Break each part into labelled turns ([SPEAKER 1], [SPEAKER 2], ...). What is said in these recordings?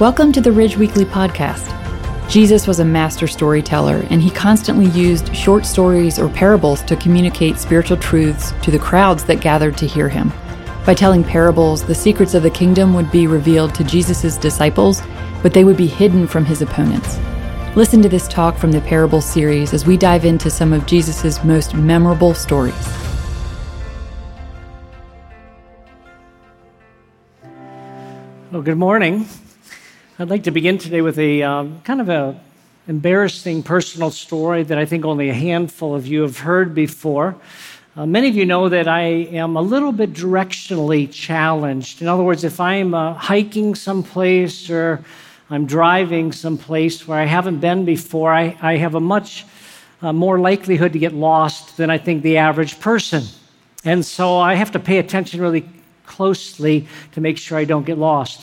[SPEAKER 1] Welcome to the Ridge Weekly Podcast. Jesus was a master storyteller, and he constantly used short stories or parables to communicate spiritual truths to the crowds that gathered to hear him. By telling parables, the secrets of the kingdom would be revealed to Jesus' disciples, but they would be hidden from his opponents. Listen to this talk from the Parable series as we dive into some of Jesus' most memorable stories.
[SPEAKER 2] Well, good morning. I'd like to begin today with a um, kind of a embarrassing personal story that I think only a handful of you have heard before. Uh, many of you know that I am a little bit directionally challenged. In other words, if I'm uh, hiking someplace or I'm driving someplace where I haven't been before, I, I have a much uh, more likelihood to get lost than I think the average person. And so I have to pay attention really closely to make sure I don't get lost.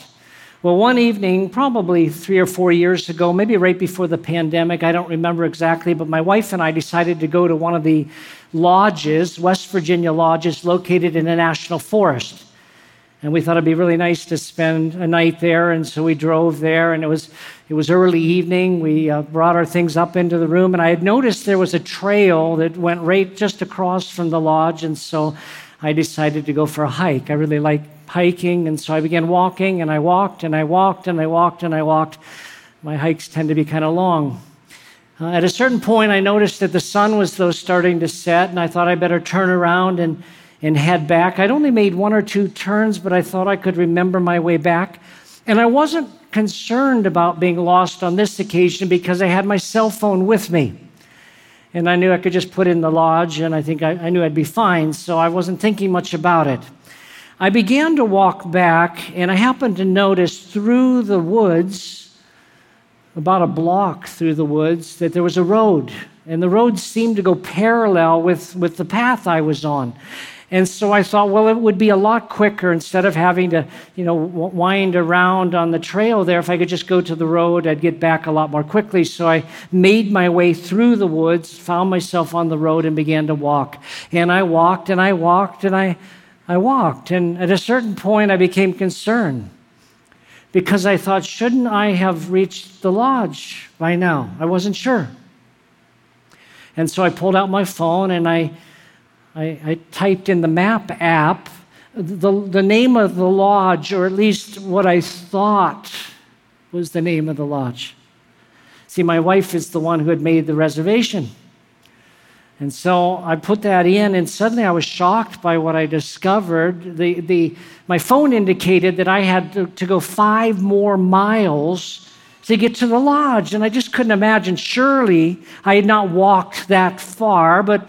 [SPEAKER 2] Well, one evening, probably three or four years ago, maybe right before the pandemic, I don't remember exactly, but my wife and I decided to go to one of the lodges, West Virginia lodges, located in a national forest. And we thought it'd be really nice to spend a night there, and so we drove there, and it was it was early evening. We uh, brought our things up into the room, and I had noticed there was a trail that went right just across from the lodge, and so I decided to go for a hike. I really like hiking, and so I began walking, and I walked, and I walked, and I walked, and I walked. My hikes tend to be kind of long. Uh, at a certain point, I noticed that the sun was though starting to set, and I thought I better turn around and, and head back. I'd only made one or two turns, but I thought I could remember my way back. And I wasn't concerned about being lost on this occasion because I had my cell phone with me. And I knew I could just put in the lodge, and I think I, I knew I'd be fine, so I wasn't thinking much about it. I began to walk back, and I happened to notice through the woods, about a block through the woods, that there was a road. And the road seemed to go parallel with, with the path I was on. And so I thought, well, it would be a lot quicker instead of having to, you know, wind around on the trail there. If I could just go to the road, I'd get back a lot more quickly. So I made my way through the woods, found myself on the road, and began to walk. And I walked and I walked and I I walked. And at a certain point, I became concerned because I thought, shouldn't I have reached the lodge by now? I wasn't sure. And so I pulled out my phone and I, I, I typed in the map app the, the name of the lodge, or at least what I thought was the name of the lodge. See, my wife is the one who had made the reservation. And so I put that in, and suddenly I was shocked by what I discovered. The, the, my phone indicated that I had to, to go five more miles to get to the lodge. And I just couldn't imagine. Surely I had not walked that far, but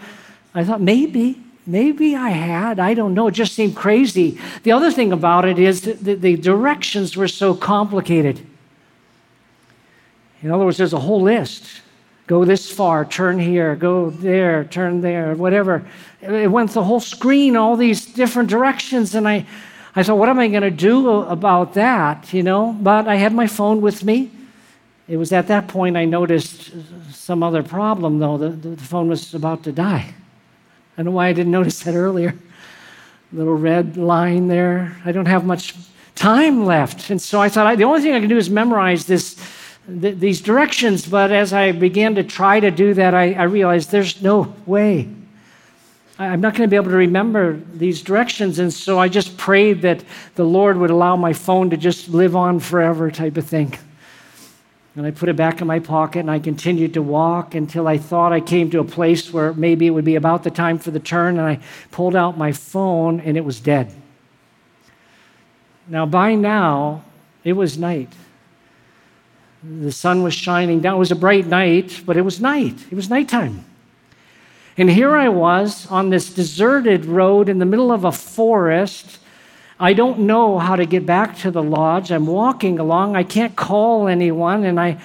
[SPEAKER 2] I thought maybe, maybe I had. I don't know. It just seemed crazy. The other thing about it is that the, directions were so complicated. In other words, there's a whole list go this far, turn here, go there, turn there, whatever. It went the whole screen, all these different directions, and I, I thought, what am I going to do about that, you know? But I had my phone with me. It was at that point I noticed some other problem, though. The, the phone was about to die. I don't know why I didn't notice that earlier. Little red line there. I don't have much time left. And so I thought I, the only thing I can do is memorize this th- these directions, but as I began to try to do that, I, I realized there's no way. I'm not going to be able to remember these directions. And so I just prayed that the Lord would allow my phone to just live on forever, type of thing. And I put it back in my pocket and I continued to walk until I thought I came to a place where maybe it would be about the time for the turn. And I pulled out my phone and it was dead. Now, by now, it was night. The sun was shining down. It was a bright night, but it was night. It was nighttime. And here I was on this deserted road in the middle of a forest. I don't know how to get back to the lodge. I'm walking along. I can't call anyone. And I,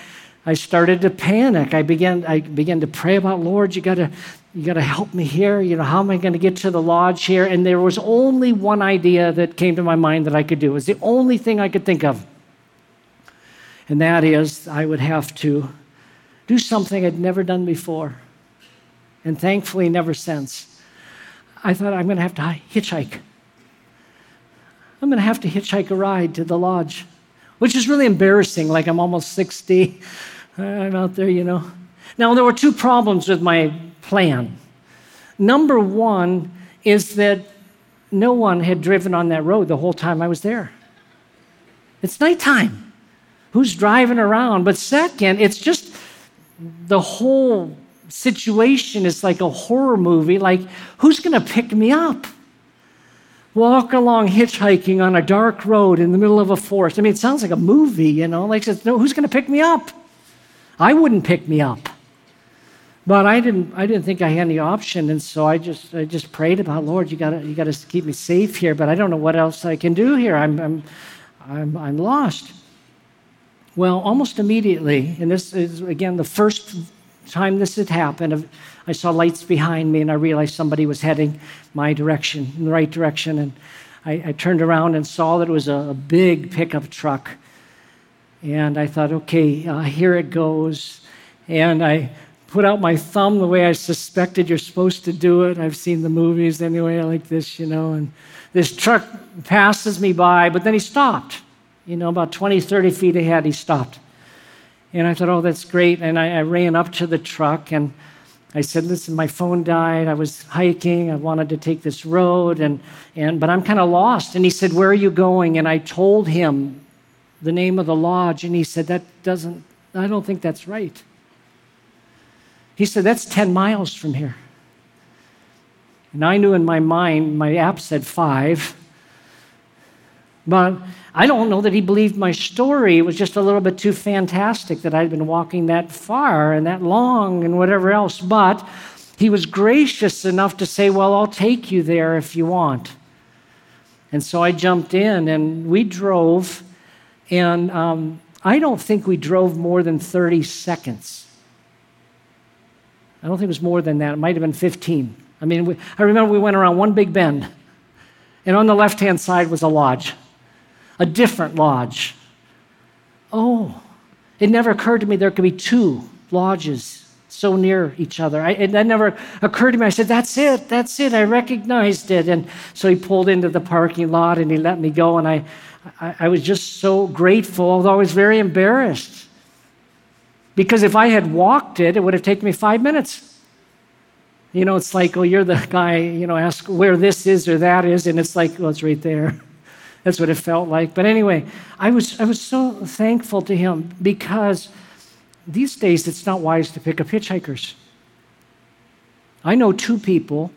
[SPEAKER 2] I started to panic. I began, I began to pray about, Lord, you got to you got to help me here. You know, how am I going to get to the lodge here? And there was only one idea that came to my mind that I could do. It was the only thing I could think of and that is I would have to do something I'd never done before, and thankfully never since. I thought I'm going to have to hitchhike. I'm going to have to hitchhike a ride to the lodge. which is really embarrassing. Like I'm almost 60. I'm out there, you know. Now, there were two problems with my plan. Number one is that no one had driven on that road the whole time I was there. It's nighttime. Who's driving around? But second, it's just the whole situation is like a horror movie. Like, who's going to pick me up? Walk along hitchhiking on a dark road in the middle of a forest. I mean, it sounds like a movie, you know? Like, no, who's going to pick me up? I wouldn't pick me up. But I didn't, I didn't think I had any option, and so I just, I just prayed about, Lord, you gotta, you gotta keep me safe here. But I don't know what else I can do here. I'm, I'm, I'm, I'm lost. Well, almost immediately, and this is again the first time this had happened, I saw lights behind me, and I realized somebody was heading my direction, in the right direction, and I, I turned around and saw that it was a, a big pickup truck. And I thought, okay, uh, here it goes. And I put out my thumb the way I suspected you're supposed to do it. I've seen the movies anyway, like this, you know. And this truck passes me by, but then he stopped. You know, about 20, 30 feet ahead, he stopped. And I thought, oh, that's great. And I, I ran up to the truck and I said, listen, my phone died. I was hiking. I wanted to take this road, and, and, but I'm kind of lost. And he said, where are you going? And I told him the name of the lodge. And he said, that doesn't, I don't think that's right. He said, That's 10 miles from here. And I knew in my mind, my app said five. But I don't know that he believed my story. It was just a little bit too fantastic that I'd been walking that far and that long and whatever else. But he was gracious enough to say, Well, I'll take you there if you want. And so I jumped in and we drove. And um, I don't think we drove more than 30 seconds. I don't think it was more than that. It might have been 15. I mean, we, I remember we went around one big bend, and on the left hand side was a lodge, a different lodge. Oh, it never occurred to me there could be two lodges so near each other. I, it, that never occurred to me. I said, That's it, that's it. I recognized it. And so he pulled into the parking lot and he let me go, and I, I, I was just so grateful, although I was very embarrassed. Because if I had walked it, it would have taken me five minutes. You know, it's like, oh, you're the guy, you know, ask where this is or that is, and it's like, well, it's right there. That's what it felt like. But anyway, I was, I was so thankful to him because these days it's not wise to pick up hitchhikers. I know two people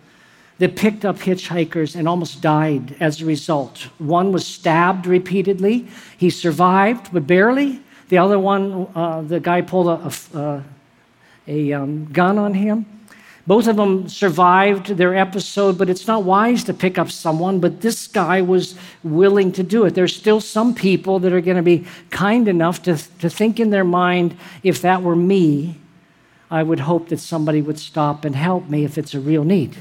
[SPEAKER 2] that picked up hitchhikers and almost died as a result. One was stabbed repeatedly. He survived, but barely. The other one, uh, the guy pulled a, a, a um, gun on him. Both of them survived their episode, but it's not wise to pick up someone. But this guy was willing to do it. There's still some people that are going to be kind enough to, to think in their mind, if that were me, I would hope that somebody would stop and help me if it's a real need.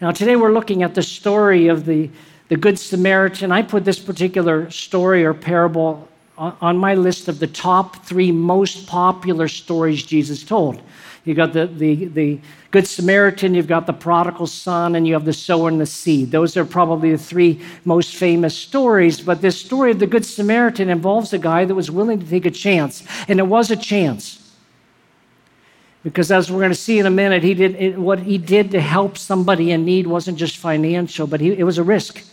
[SPEAKER 2] Now, today we're looking at the story of the, the Good Samaritan. I put this particular story or parable on my list of the top three most popular stories Jesus told. You got the, the, the Good Samaritan, you've got the prodigal son, and you have the sower and the seed. Those are probably the three most famous stories. But this story of the Good Samaritan involves a guy that was willing to take a chance, and it was a chance. Because as we're going to see in a minute, he did it, what he did to help somebody in need wasn't just financial, but he, it was a risk.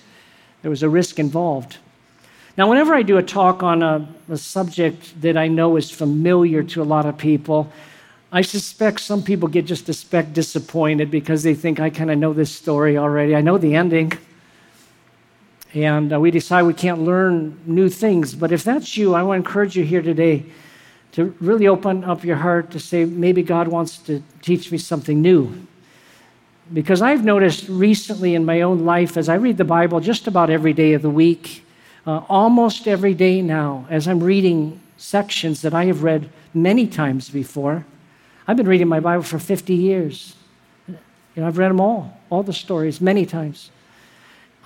[SPEAKER 2] There was a risk involved. Now, whenever I do a talk on a, a, subject that I know is familiar to a lot of people, I suspect some people get just a speck disappointed because they think I kind of know this story already. I know the ending. And uh, we decide we can't learn new things. But if that's you, I want to encourage you here today to really open up your heart to say, maybe God wants to teach me something new. Because I've noticed recently in my own life, as I read the Bible just about every day of the week, uh, almost every day now as I'm reading sections that I have read many times before. I've been reading my Bible for 50 years. You know, I've read them all, all the stories, many times.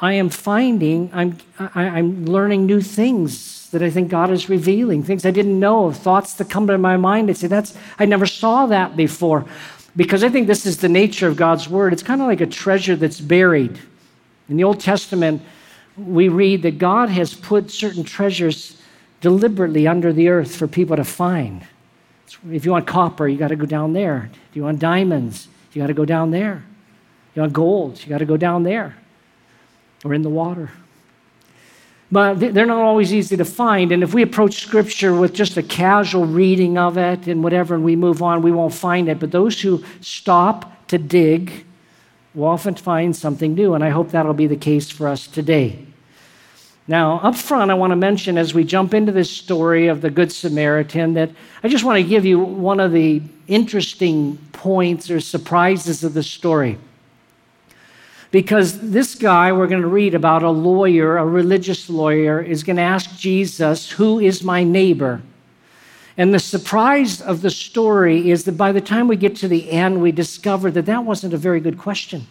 [SPEAKER 2] I am finding, I'm, I, am i am learning new things that I think God is revealing, things I didn't know, thoughts that come to my mind. I say, that's, I never saw that before. Because I think this is the nature of God's Word. It's kind of like a treasure that's buried. In the Old Testament, we read that God has put certain treasures deliberately under the earth for people to find. If you want copper, you got to go down there. If you want diamonds, you got to go down there. You want gold, you got to go down there or in the water. But they're not always easy to find. And if we approach Scripture with just a casual reading of it and whatever, and we move on, we won't find it. But those who stop to dig will often find something new. And I hope that'll be the case for us today. Now, up front, I want to mention as we jump into this story of the Good Samaritan that I just want to give you one of the interesting points or surprises of the story. Because this guy we're going to read about, a lawyer, a religious lawyer, is going to ask Jesus, Who is my neighbor? And the surprise of the story is that by the time we get to the end, we discover that that wasn't a very good question.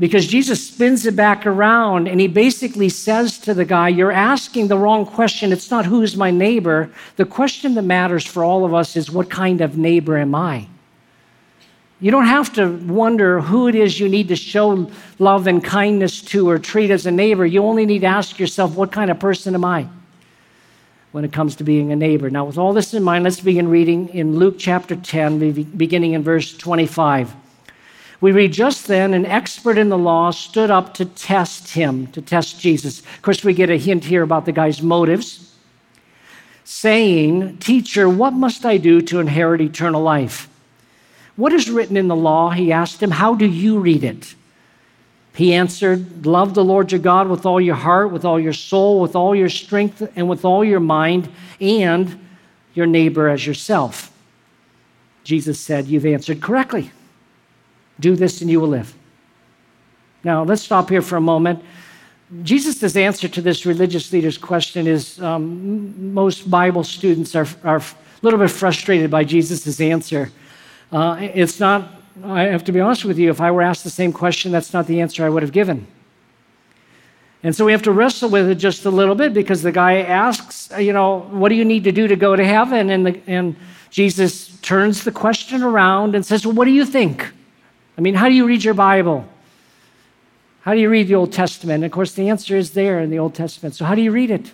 [SPEAKER 2] Because Jesus spins it back around and he basically says to the guy, You're asking the wrong question. It's not who's my neighbor. The question that matters for all of us is, What kind of neighbor am I? You don't have to wonder who it is you need to show love and kindness to or treat as a neighbor. You only need to ask yourself, what kind of person am I when it comes to being a neighbor? Now, with all this in mind, let's begin reading in Luke chapter 10, beginning in verse 25. We read, just then, an expert in the law stood up to test him, to test Jesus. Of course, we get a hint here about the guy's motives, saying, Teacher, what must I do to inherit eternal life? What is written in the law? He asked him, How do you read it? He answered, Love the Lord your God with all your heart, with all your soul, with all your strength, and with all your mind, and your neighbor as yourself. Jesus said, You've answered correctly. Do this and you will live. Now, let's stop here for a moment. Jesus' answer to this religious leader's question is um, most Bible students are, are a little bit frustrated by Jesus' answer. Uh, it's not, I have to be honest with you, if I were asked the same question, that's not the answer I would have given. And so we have to wrestle with it just a little bit because the guy asks, you know, what do you need to do to go to heaven? And, the, and Jesus turns the question around and says, well, what do you think? I mean, how do you read your Bible? How do you read the Old Testament? And of course, the answer is there in the Old Testament. So, how do you read it?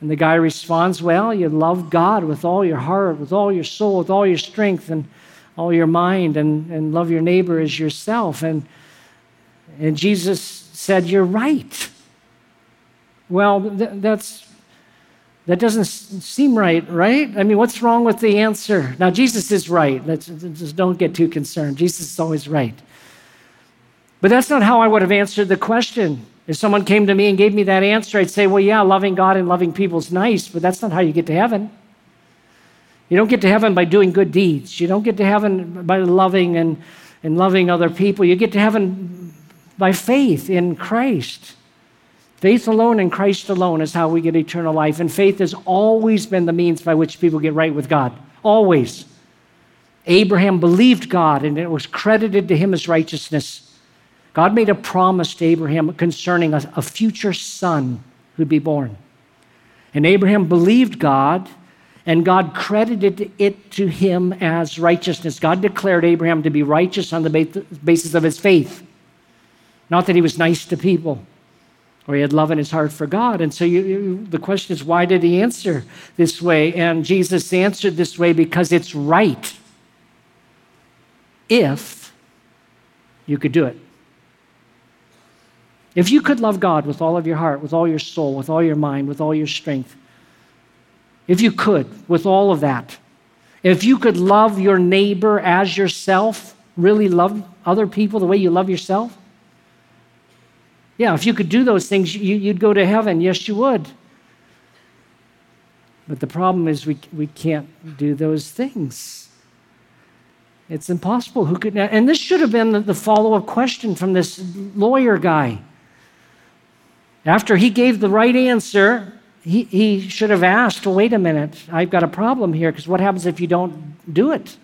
[SPEAKER 2] And the guy responds, Well, you love God with all your heart, with all your soul, with all your strength, and all your mind and, and love your neighbor as yourself. And, and Jesus said, You're right. Well, th- that's, that doesn't seem right, right? I mean, what's wrong with the answer? Now, Jesus is right. Let's, just don't get too concerned. Jesus is always right. But that's not how I would have answered the question. If someone came to me and gave me that answer, I'd say, well, yeah, loving God and loving people is nice, but that's not how you get to heaven. You don't get to heaven by doing good deeds. You don't get to heaven by loving and, and loving other people. You get to heaven by faith in Christ. Faith alone in Christ alone is how we get eternal life. And faith has always been the means by which people get right with God. Always. Abraham believed God and it was credited to him as righteousness. God made a promise to Abraham concerning a, a future son who'd be born. And Abraham believed God and God credited it to him as righteousness. God declared Abraham to be righteous on the basis of his faith, not that he was nice to people or he had love in his heart for God. And so you, you, the question is, why did he answer this way? And Jesus answered this way because it's right if you could do it. If you could love God with all of your heart, with all your soul, with all your mind, with all your strength, if you could, with all of that, if you could love your neighbor as yourself, really love other people the way you love yourself, yeah, if you could do those things, you, would go to heaven. Yes, you would. But the problem is we, we can't do those things. It's impossible. Who could? And this should have been the, the follow up question from this lawyer guy. After he gave the right answer, he, he should have asked, well, wait a minute, I've got a problem here, because what happens if you don't do it?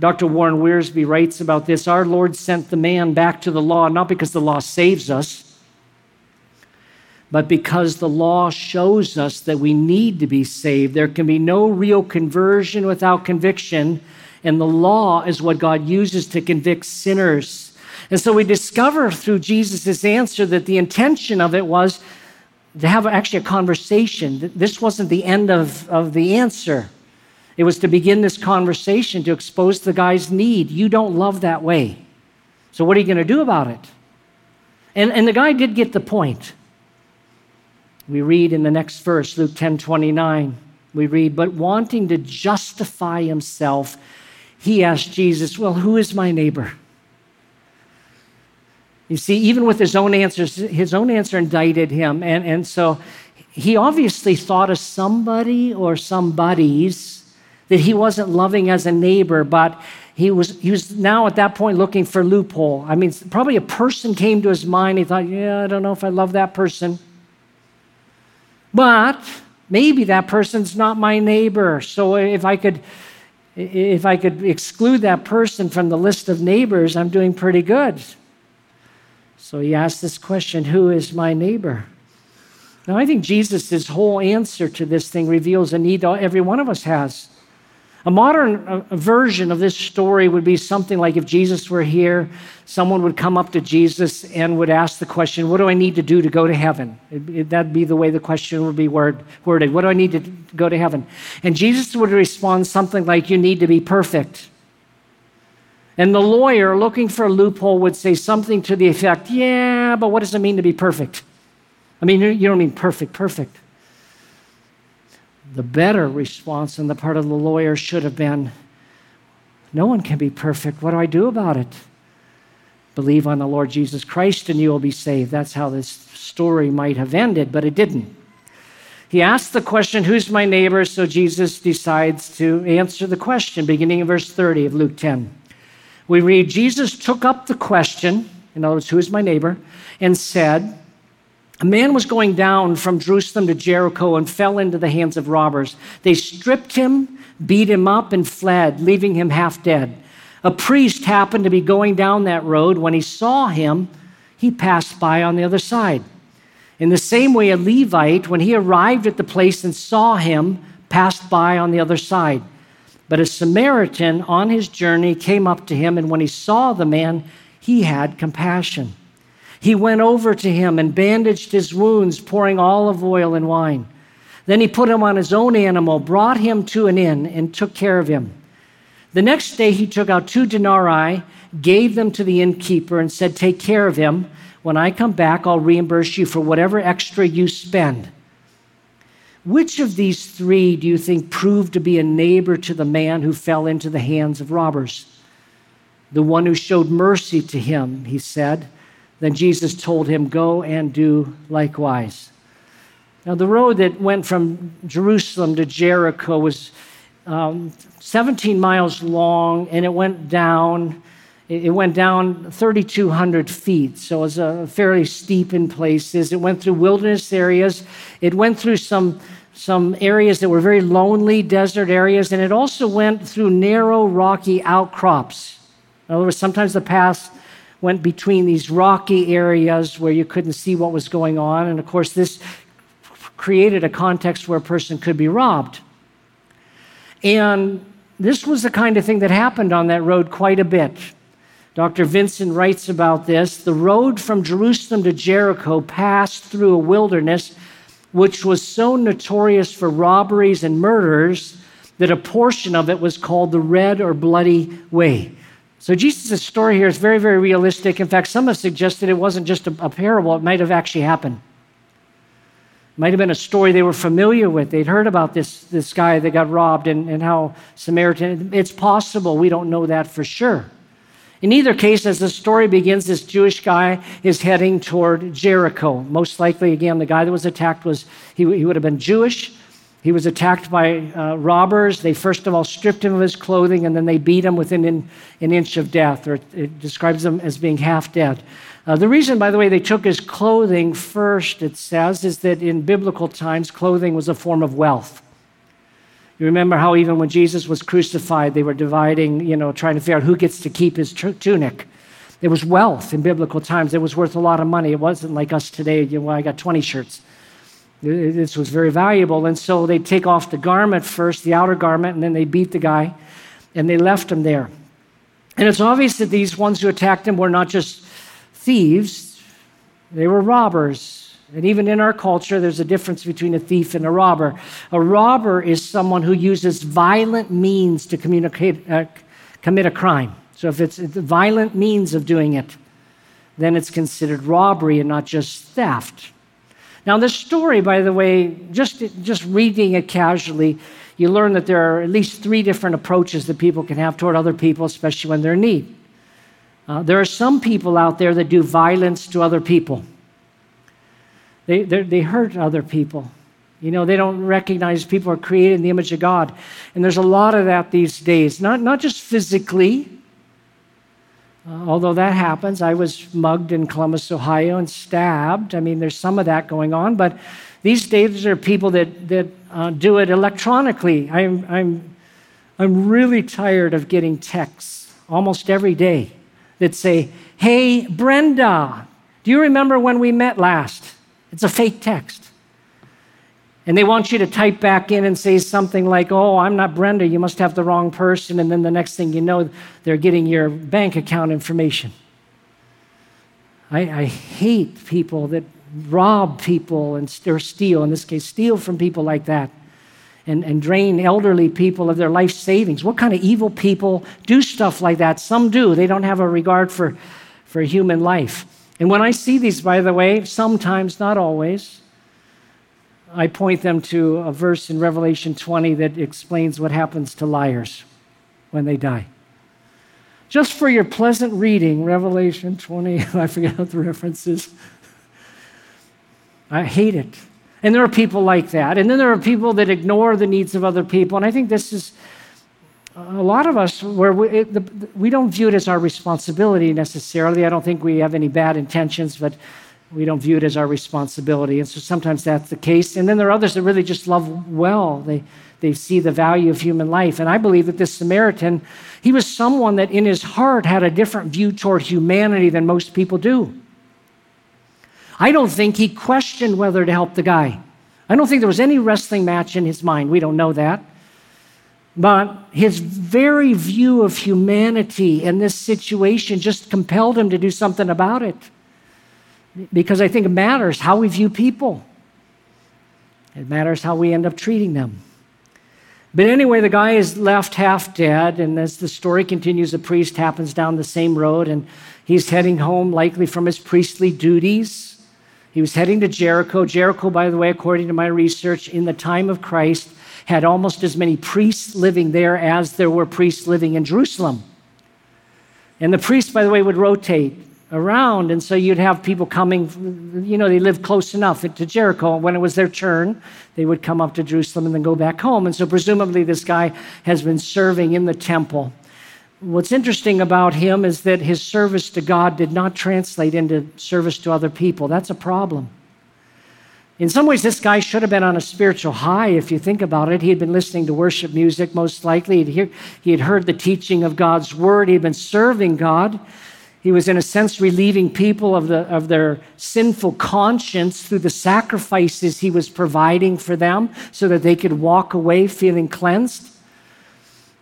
[SPEAKER 2] Dr. Warren Wiersbe writes about this Our Lord sent the man back to the law, not because the law saves us, but because the law shows us that we need to be saved. There can be no real conversion without conviction, and the law is what God uses to convict sinners. And so we discover through Jesus' answer that the intention of it was to have actually a conversation. This wasn't the end of, of the answer. It was to begin this conversation to expose the guy's need. You don't love that way. So, what are you going to do about it? And, and the guy did get the point. We read in the next verse, Luke 10 29, we read, But wanting to justify himself, he asked Jesus, Well, who is my neighbor? You see, even with his own answers, his own answer indicted him. And, and so he obviously thought of somebody or somebodies that he wasn't loving as a neighbor, but he was, he was now at that point looking for loophole. I mean, probably a person came to his mind. He thought, yeah, I don't know if I love that person. But maybe that person's not my neighbor. So if I could if I could exclude that person from the list of neighbors, I'm doing pretty good. So he asked this question Who is my neighbor? Now, I think Jesus' whole answer to this thing reveals a need every one of us has. A modern uh, version of this story would be something like if Jesus were here, someone would come up to Jesus and would ask the question, What do I need to do to go to heaven? It, it, that'd be the way the question would be word, worded. What do I need to go to heaven? And Jesus would respond something like, You need to be perfect. And the lawyer looking for a loophole would say something to the effect, Yeah, but what does it mean to be perfect? I mean, you don't mean perfect, perfect the better response on the part of the lawyer should have been no one can be perfect. What do I do about it? Believe on the Lord Jesus Christ and you will be saved. That's how this story might have ended, but it didn't. He asked the question, Who's my neighbor? So Jesus decides to answer the question, beginning in verse 30 of Luke 10. We read, Jesus took up the question, in other words, Who is my neighbor? and said, a man was going down from Jerusalem to Jericho and fell into the hands of robbers. They stripped him, beat him up, and fled, leaving him half dead. A priest happened to be going down that road. When he saw him, he passed by on the other side. In the same way, a Levite, when he arrived at the place and saw him, passed by on the other side. But a Samaritan on his journey came up to him, and when he saw the man, he had compassion. He went over to him and bandaged his wounds, pouring olive oil and wine. Then he put him on his own animal, brought him to an inn, and took care of him. The next day he took out two denarii, gave them to the innkeeper, and said, Take care of him. When I come back, I'll reimburse you for whatever extra you spend. Which of these three do you think proved to be a neighbor to the man who fell into the hands of robbers? The one who showed mercy to him, he said. Then Jesus told him, Go and do likewise. Now, the road that went from Jerusalem to Jericho was um, 17 miles long, and it went down. It went down 3,200 feet, so it was a fairly steep in places. It went through wilderness areas. It went through some some areas that were very lonely, desert areas, and it also went through narrow, rocky outcrops. In other words, sometimes the paths went between these rocky areas where you couldn't see what was going on. And of course, this created a context where a person could be robbed. And this was the kind of thing that happened on that road quite a bit. Dr. Vincent writes about this. The road from Jerusalem to Jericho passed through a wilderness which was so notorious for robberies and murders that a portion of it was called the Red or Bloody Way. So Jesus' story here is very, very realistic. In fact, some have suggested it wasn't just a, a parable, it might have actually happened. It might have been a story they were familiar with. They'd heard about this, this guy that got robbed and, and how Samaritan. It's possible. We don't know that for sure. In either case, as the story begins, this Jewish guy is heading toward Jericho. Most likely, again, the guy that was attacked was he, he would have been Jewish. He was attacked by uh, robbers. They first of all stripped him of his clothing and then they beat him within an, an inch of death, or it, it, describes him as being half dead. Uh, the reason, by the way, they took his clothing first, it says, is that in biblical times, clothing was a form of wealth. You remember how even when Jesus was crucified, they were dividing, you know, trying to figure out who gets to keep his tunic. There was wealth in biblical times. It was worth a lot of money. It wasn't like us today, you know, I got 20 shirts. This was very valuable. And so they take off the garment first, the outer garment, and then they beat the guy, and they left him there. And it's obvious that these ones who attacked him were not just thieves, they were robbers. And even in our culture, there's a difference between a thief and a robber. A robber is someone who uses violent means to uh, commit a crime. So if it's the violent means of doing it, then it's considered robbery and not just theft. Now, this story, by the way, just, just reading it casually, you learn that there are at least three different approaches that people can have toward other people, especially when they're in need. Uh, there are some people out there that do violence to other people. They, they hurt other people. You know, they don't recognize people are created in the image of God. And there's a lot of that these days, not, not just physically, uh, although that happens. I was mugged in Columbus, Ohio, and stabbed. I mean, there's some of that going on. But these days, are people that, that uh, do it electronically. I'm, I'm, I'm really tired of getting texts almost every day that say, Hey, Brenda, do you remember when we met last? It's a fake text. And they want you to type back in and say something like, Oh, I'm not Brenda, you must have the wrong person. And then the next thing you know, they're getting your bank account information. I, I hate people that rob people and or steal, in this case, steal from people like that. And, and, drain elderly people of their life savings. What kind of evil people do stuff like that? Some do. They don't have a regard for, for human life. And when I see these, by the way, sometimes, not always, I point them to a verse in Revelation 20 that explains what happens to liars when they die. Just for your pleasant reading, Revelation 20, I forget what the reference is. I hate it. And there are people like that. And then there are people that ignore the needs of other people. And I think this is a lot of us where we, it, the, we don't view it as our responsibility necessarily. I don't think we have any bad intentions, but we don't view it as our responsibility. And so sometimes that's the case. And then there are others that really just love well. They, they see the value of human life. And I believe that this Samaritan, he was someone that in his heart had a different view toward humanity than most people do. I don't think he questioned whether to help the guy. I don't think there was any wrestling match in his mind. We don't know that. But his very view of humanity in this situation just compelled him to do something about it because I think it matters how we view people. It matters how we end up treating them. But anyway, the guy is left half dead, and as the story continues, the priest happens down the same road, and he's heading home, likely from his priestly duties. He was heading to Jericho. Jericho, by the way, according to my research, in the time of Christ, had almost as many priests living there as there were priests living in Jerusalem. And the priests, by the way, would rotate around. And so you'd have people coming, you know, they lived close enough to Jericho. When it was their turn, they would come up to Jerusalem and then go back home. And so presumably this guy has been serving in the temple. What's interesting about him is that his service to God did not translate into service to other people. That's a problem. In some ways, this guy should have been on a spiritual high if you think about it. He had been listening to worship music, most likely. He had heard the teaching of God's word. He had been serving God. He was, in a sense, relieving people of, the, of their sinful conscience through the sacrifices he was providing for them so that they could walk away feeling cleansed.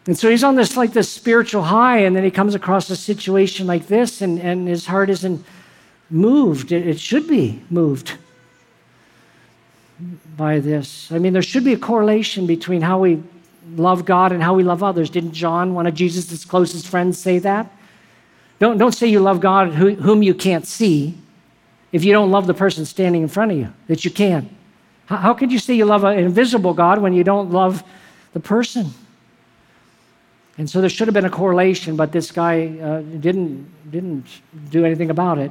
[SPEAKER 2] And so he's on this like this spiritual high, and then he comes across a situation like this, and, and his heart isn't moved. It, it should be moved by this. I mean, there should be a correlation between how we love God and how we love others. Didn't John, one of Jesus' closest friends, say that? Don't, don't say you love God who, whom you can't see if you don't love the person standing in front of you that you can. How, could you say you love an invisible God when you don't love the person? And so there should have been a correlation, but this guy uh, didn't, didn't do anything about it.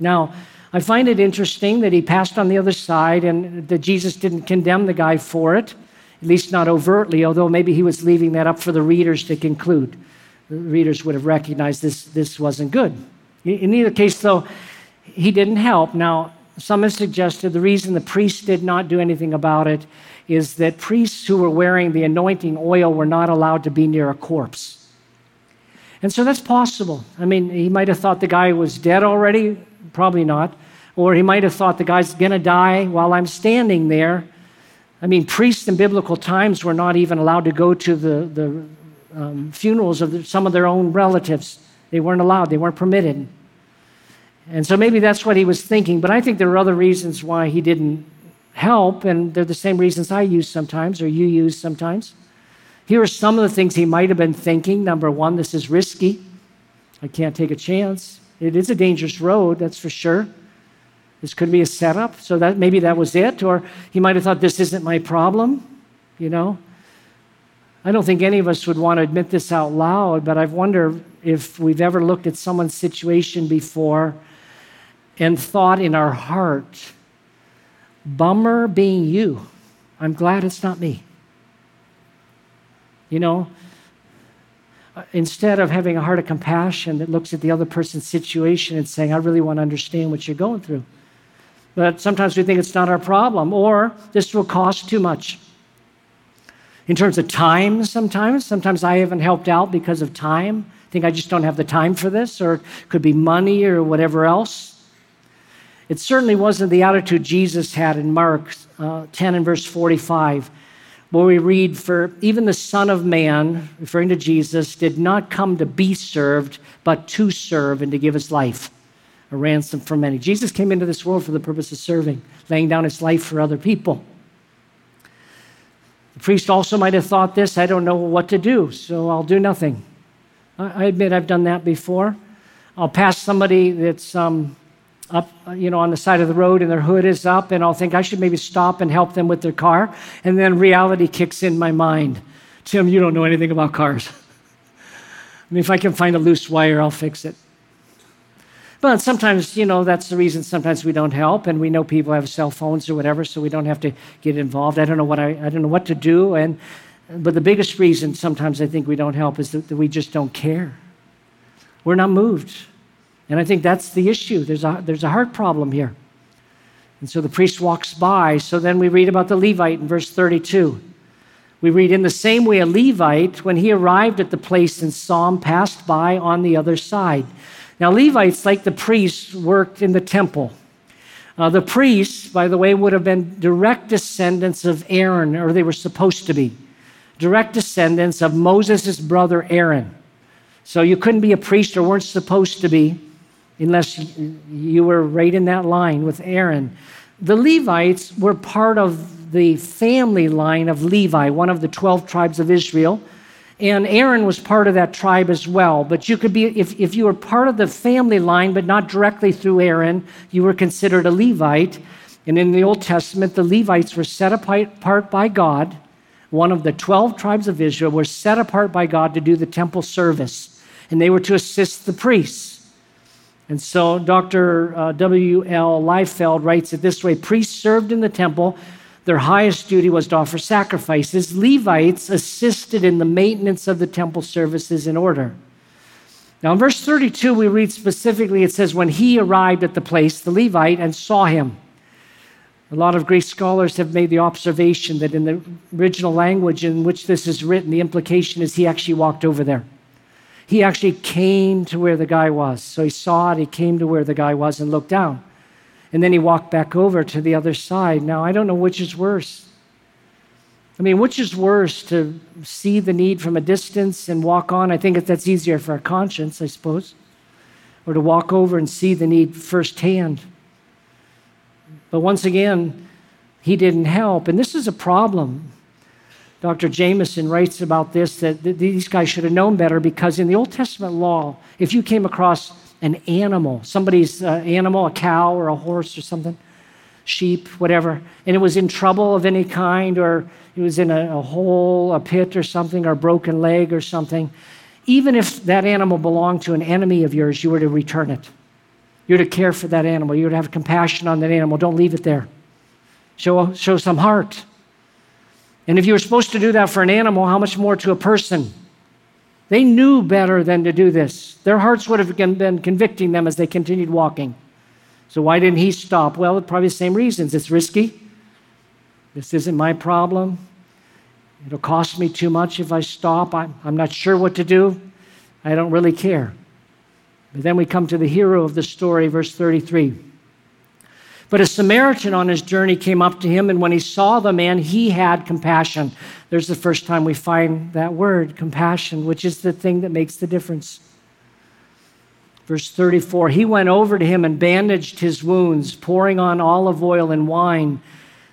[SPEAKER 2] Now, I find it interesting that he passed on the other side and that Jesus didn't condemn the guy for it, at least not overtly, although maybe he was leaving that up for the readers to conclude readers would have recognized this, this wasn't good. In either case, though, he didn't help. Now, some have suggested the reason the priests did not do anything about it is that priests who were wearing the anointing oil were not allowed to be near a corpse. And so that's possible. I mean, he might have thought the guy was dead already, probably not. Or he might have thought the guy's going to die while I'm standing there. I mean, priests in biblical times were not even allowed to go to the, the um, funerals of some of their own relatives. They weren't allowed, they weren't permitted. And so maybe that's what he was thinking, but I think there are other reasons why he didn't help, and they're the same reasons I use sometimes or you use sometimes. Here are some of the things he might have been thinking. Number one, this is risky. I can't take a chance. It is a dangerous road, that's for sure. This could be a setup, so that maybe that was it. Or he might have thought, this isn't my problem, you know. I don't think any of us would want to admit this out loud, but I've wondered if we've ever looked at someone's situation before and thought in our heart, bummer being you. I'm glad it's not me. You know, instead of having a heart of compassion that looks at the other person's situation and saying, I really want to understand what you're going through. But sometimes we think it's not our problem, or this will cost too much. In terms of time, sometimes, sometimes I haven't helped out because of time. I think I just don't have the time for this, or it could be money or whatever else. It certainly wasn't the attitude Jesus had in Mark uh, 10 and verse 45, where we read, For even the Son of Man, referring to Jesus, did not come to be served, but to serve and to give his life a ransom for many. Jesus came into this world for the purpose of serving, laying down his life for other people. The priest also might have thought this I don't know what to do, so I'll do nothing. I admit I've done that before. I'll pass somebody that's um, up, you know, on the side of the road and their hood is up, and I'll think I should maybe stop and help them with their car. And then reality kicks in my mind. Tim, you don't know anything about cars. I mean, if I can find a loose wire, I'll fix it. But sometimes, you know, that's the reason sometimes we don't help, and we know people have cell phones or whatever, so we don't have to get involved. I don't know what I, I don't know what to do, and but the biggest reason sometimes I think we don't help is that, that we just don't care. We're not moved, and I think that's the issue. There's a there's a heart problem here, and so the priest walks by. So then we read about the Levite in verse 32. We read, In the same way, a Levite, when he arrived at the place and saw him, passed by on the other side. Now, Levites, like the priests, worked in the temple. Uh, the priests, by the way, would have been direct descendants of Aaron, or they were supposed to be direct descendants of Moses' brother Aaron. So you couldn't be a priest or weren't supposed to be unless you were right in that line with Aaron. The Levites were part of the family line of Levi, one of the 12 tribes of Israel. And Aaron was part of that tribe as well. But you could be, if, if you were part of the family line, but not directly through Aaron, you were considered a Levite. And in the Old Testament, the Levites were set apart by God. One of the 12 tribes of Israel were set apart by God to do the temple service, and they were to assist the priests. And so Dr. Uh, W.L. Liefeld writes it this way Priests served in the temple their highest duty was to offer sacrifices. Levites assisted in the maintenance of the temple services in order. Now, in verse 32, we read specifically it says, When he arrived at the place, the Levite, and saw him. A lot of Greek scholars have made the observation that in the original language in which this is written, the implication is he actually walked over there. He actually came to where the guy was. So he saw it, he came to where the guy was and looked down. And then he walked back over to the other side. Now, I don't know which is worse. I mean, which is worse to see the need from a distance and walk on? I think that's easier for our conscience, I suppose. Or to walk over and see the need firsthand. But once again, he didn't help. And this is a problem. Dr. Jamieson writes about this that these guys should have known better because in the Old Testament law, if you came across an animal, somebody's uh, animal, a cow or a horse or something, sheep, whatever, and it was in trouble of any kind, or it was in a, a hole, a pit or something, or a broken leg or something, even if that animal belonged to an enemy of yours, you were to return it. You're to care for that animal. You're to have compassion on that animal. Don't leave it there. Show, show some heart. And if you were supposed to do that for an animal, how much more to a person? They knew better than to do this. Their hearts would have been convicting them as they continued walking. So, why didn't he stop? Well, probably the same reasons. It's risky. This isn't my problem. It'll cost me too much if I stop. I'm, I'm not sure what to do. I don't really care. But then we come to the hero of the story, verse 33. But a Samaritan on his journey came up to him, and when he saw the man, he had compassion. There's the first time we find that word, compassion, which is the thing that makes the difference. Verse 34 He went over to him and bandaged his wounds, pouring on olive oil and wine.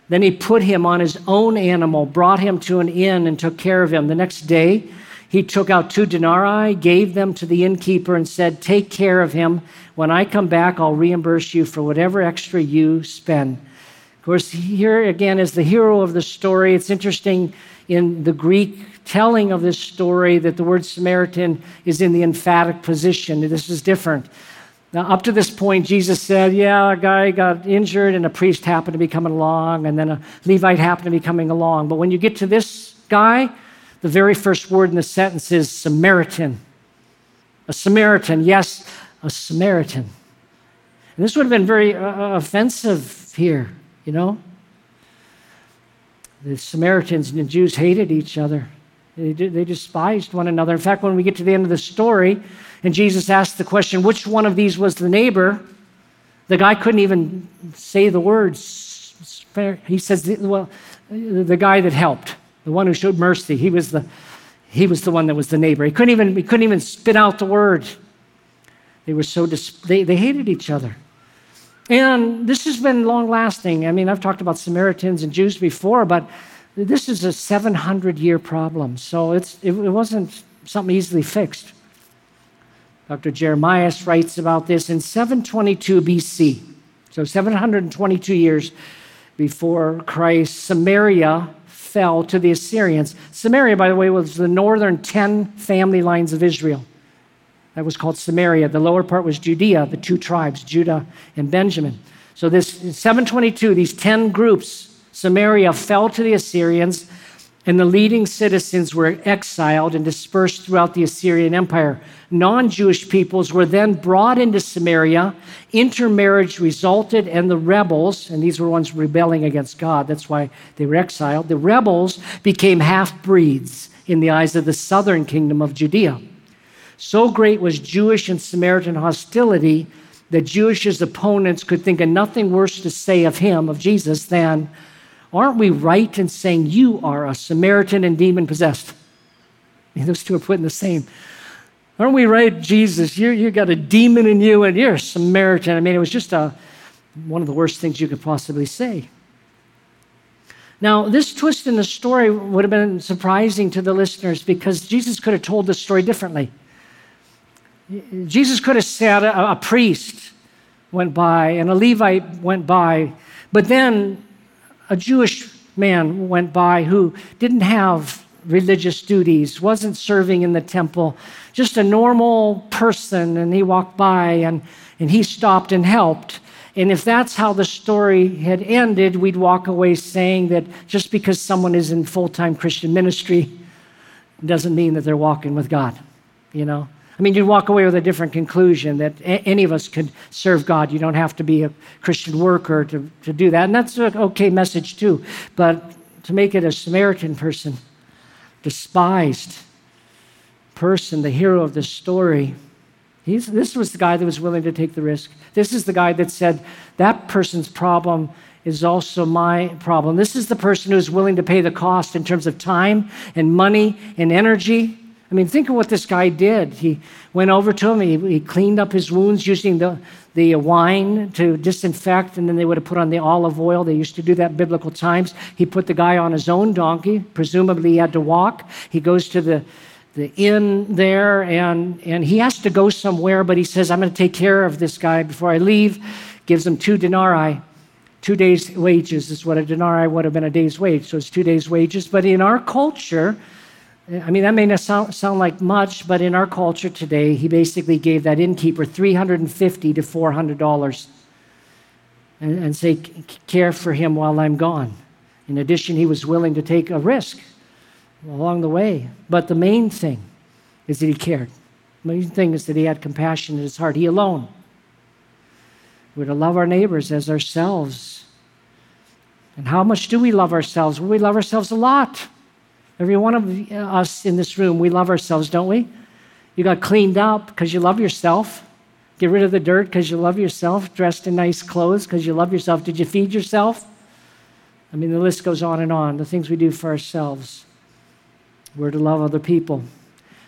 [SPEAKER 2] Then he put him on his own animal, brought him to an inn, and took care of him. The next day, he took out two denarii, gave them to the innkeeper, and said, Take care of him. When I come back, I'll reimburse you for whatever extra you spend. Of course, here again is the hero of the story. It's interesting in the Greek telling of this story that the word Samaritan is in the emphatic position. This is different. Now, up to this point, Jesus said, Yeah, a guy got injured and a priest happened to be coming along, and then a Levite happened to be coming along. But when you get to this guy, the very first word in the sentence is Samaritan. A Samaritan, yes, a Samaritan. And this would have been very uh, offensive here, you know? The Samaritans and the Jews hated each other. They, they despised one another. In fact, when we get to the end of the story and Jesus asked the question, which one of these was the neighbor, the guy couldn't even say the words. He says, well, the guy that helped, the one who showed mercy, he was the, he was the one that was the neighbor. He couldn't even, he couldn't even spit out the word. They were so, dis- they, they hated each other. And this has been long lasting. I mean, I've talked about Samaritans and Jews before, but this is a 700 year problem, so it's, it, it wasn't something easily fixed. Dr. Jeremias writes about this in 722 BC, so 722 years before Christ, Samaria fell to the Assyrians. Samaria, by the way, was the northern 10 family lines of Israel. That was called Samaria. The lower part was Judea, the two tribes, Judah and Benjamin. So this 722, these 10 groups Samaria fell to the Assyrians, and the leading citizens were exiled and dispersed throughout the Assyrian Empire. Non Jewish peoples were then brought into Samaria. Intermarriage resulted, and the rebels, and these were ones rebelling against God, that's why they were exiled, the rebels became half breeds in the eyes of the southern kingdom of Judea. So great was Jewish and Samaritan hostility that Jewish opponents could think of nothing worse to say of him, of Jesus, than Aren't we right in saying you are a Samaritan and demon possessed? I mean, those two are put in the same. Aren't we right, Jesus? You you got a demon in you and you're a Samaritan. I mean, it was just a, one of the worst things you could possibly say. Now, this twist in the story would have been surprising to the listeners because Jesus could have told the story differently. Jesus could have said a, a priest went by and a Levite went by, but then a Jewish man went by who didn't have religious duties, wasn't serving in the temple, just a normal person, and he walked by and, and he stopped and helped. And if that's how the story had ended, we'd walk away saying that just because someone is in full time Christian ministry doesn't mean that they're walking with God, you know? I mean, you'd walk away with a different conclusion that a- any of us could serve God. You don't have to be a Christian worker to, to do that. And that's an okay message, too. But to make it a Samaritan person, despised person, the hero of the story, he's, this was the guy that was willing to take the risk. This is the guy that said, that person's problem is also my problem. This is the person who's willing to pay the cost in terms of time and money and energy I mean, think of what this guy did. He went over to him, he, he cleaned up his wounds using the, the wine to disinfect, and then they would have put on the olive oil. They used to do that biblical times. He put the guy on his own donkey. Presumably, he had to walk. He goes to the, the inn there, and, and he has to go somewhere, but he says, I'm going to take care of this guy before I leave. Gives him two denarii. Two days' wages is what a denarii would have been a day's wage. So it's two days' wages. But in our culture, I mean, that may not sound, sound like much, but in our culture today, he basically gave that innkeeper 350 to $400 and, and say, care for him while I'm gone. In addition, he was willing to take a risk along the way. But the main thing is that he cared. The main thing is that he had compassion in his heart. He alone. We're to love our neighbors as ourselves. And how much do we love ourselves? Well, we love ourselves a lot. Every one of us in this room, we love ourselves, don't we? You got cleaned up because you love yourself. Get rid of the dirt because you love yourself. Dressed in nice clothes because you love yourself. Did you feed yourself? I mean, the list goes on and on. The things we do for ourselves. We're to love other people.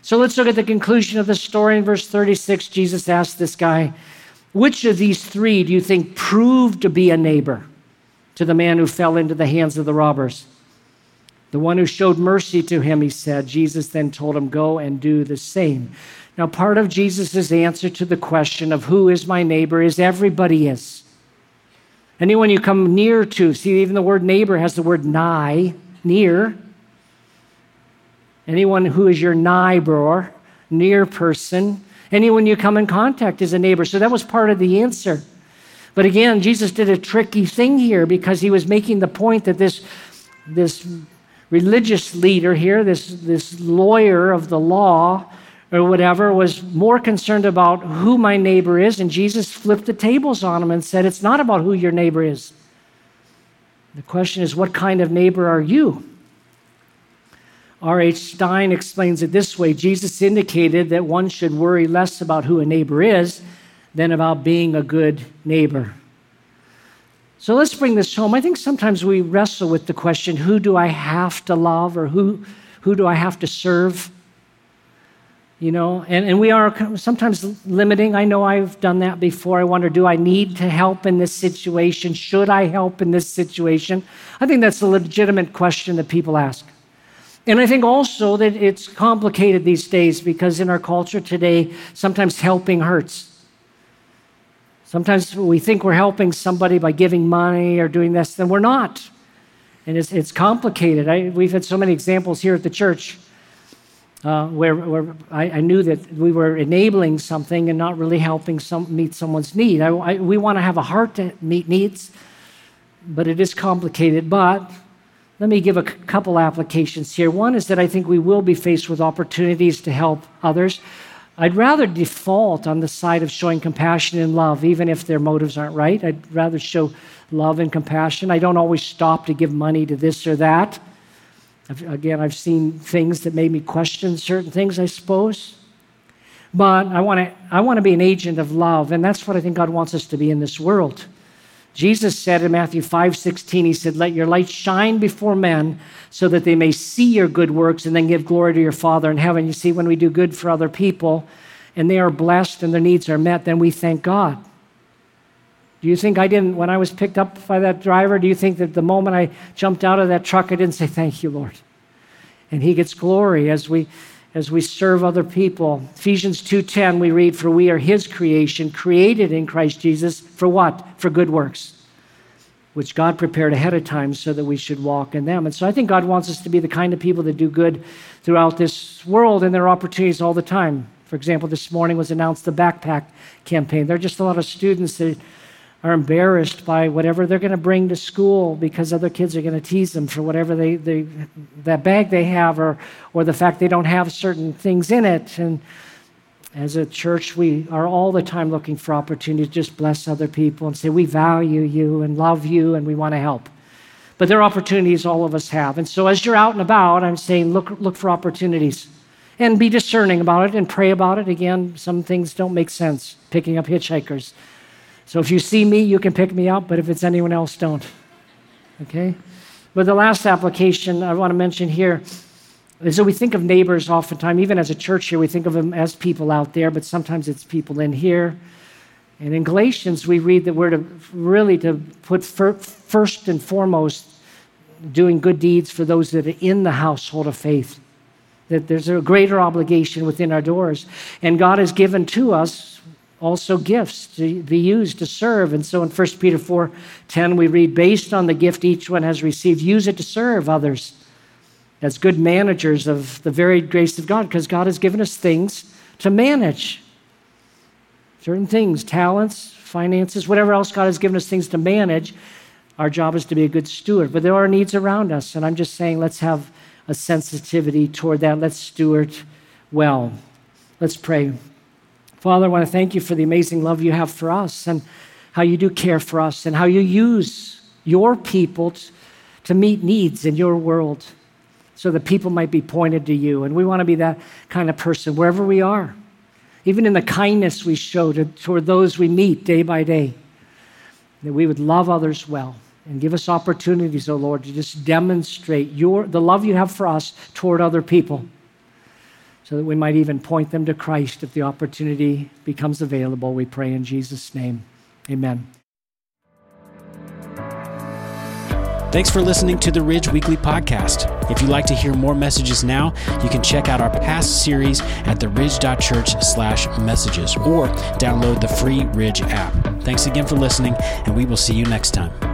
[SPEAKER 2] So let's look at the conclusion of the story. In verse 36, Jesus asked this guy, Which of these three do you think proved to be a neighbor to the man who fell into the hands of the robbers? The one who showed mercy to him, he said. Jesus then told him, Go and do the same. Now, part of Jesus' answer to the question of who is my neighbor is everybody is. Anyone you come near to, see, even the word neighbor has the word nigh, near. Anyone who is your neighbor, near person, anyone you come in contact is a neighbor. So that was part of the answer. But again, Jesus did a tricky thing here because he was making the point that this, this religious leader here, this, this lawyer of the law or whatever, was more concerned about who my neighbor is. And Jesus flipped the tables on him and said, It's not about who your neighbor is. The question is, what kind of neighbor are you? R.H. Stein explains it this way Jesus indicated that one should worry less about who a neighbor is than about being a good neighbor. So let's bring this home. I think sometimes we wrestle with the question who do I have to love or who, who do I have to serve? You know, and, and we are sometimes limiting. I know I've done that before. I wonder, do I need to help in this situation? Should I help in this situation? I think that's a legitimate question that people ask. And I think also that it's complicated these days because in our culture today, sometimes helping hurts. Sometimes we think we're helping somebody by giving money or doing this, then we're not. And it's, it's complicated. I, we've had so many examples here at the church uh, where, where I, I, knew that we were enabling something and not really helping some, meet someone's need. I, I, we want to have a heart to meet needs, but it is complicated. But let me give a couple applications here. One is that I think we will be faced with opportunities to help others. I'd rather default on the side of showing compassion and love, even if their motives aren't right. I'd rather show love and compassion. I don't always stop to give money to this or that. I've, again, I've seen things that made me question certain things, I suppose. But I want to I want to be an agent of love, and that's what I think God wants us to be in this world. Jesus said in Matthew 5 16, He said, Let your light shine before men so that they may see your good works and then give glory to your Father in heaven. You see, when we do good for other people and they are blessed and their needs are met, then we thank God. Do you think I didn't, when I was picked up by that driver, do you think that the moment I jumped out of that truck, I didn't say, Thank you, Lord? And He gets glory as we as we serve other people. Ephesians 2:10 we read for we are his creation created in Christ Jesus for what? For good works which God prepared ahead of time so that we should walk in them. And so I think God wants us to be the kind of people that do good throughout this world and there are opportunities all the time. For example, this morning was announced the backpack campaign. There are just a lot of students that are embarrassed by whatever they're going to bring to school because other kids are going to tease them for whatever they, they that bag they have or or the fact they don't have certain things in it. And as a church we are all the time looking for opportunities to just bless other people and say we value you and love you and we want to help. But there are opportunities all of us have. And so as you're out and about i'm saying look look for opportunities and be discerning about it and pray about it. Again some things don't make sense picking up hitchhikers so if you see me, you can pick me up, but if it's anyone else, don't. Okay? But the last application I want to mention here is that we think of neighbors oftentimes, even as a church here, we think of them as people out there, but sometimes it's people in here. And in Galatians, we read that we're to really to put first and foremost doing good deeds for those that are in the household of faith. That there's a greater obligation within our doors. And God has given to us also gifts to be used to serve. And so in 1 Peter 4 10, we read, based on the gift each one has received, use it to serve others as good managers of the varied grace of God, because God has given us things to manage. Certain things, talents, finances, whatever else God has given us things to manage. Our job is to be a good steward. But there are needs around us. And I'm just saying, let's have a sensitivity toward that. Let's steward well. Let's pray. Father, I want to thank you for the amazing love you have for us and how you do care for us and how you use your people to meet needs in your world so that people might be pointed to you. And we want to be that kind of person wherever we are, even in the kindness we show to, toward those we meet day by day, that we would love others well and give us opportunities, oh Lord, to just demonstrate your, the love you have for us toward other people. So that we might even point them to Christ if the opportunity becomes available. We pray in Jesus' name. Amen.
[SPEAKER 3] Thanks for listening to the Ridge Weekly Podcast. If you'd like to hear more messages now, you can check out our past series at theridge.church slash messages or download the free Ridge app. Thanks again for listening, and we will see you next time.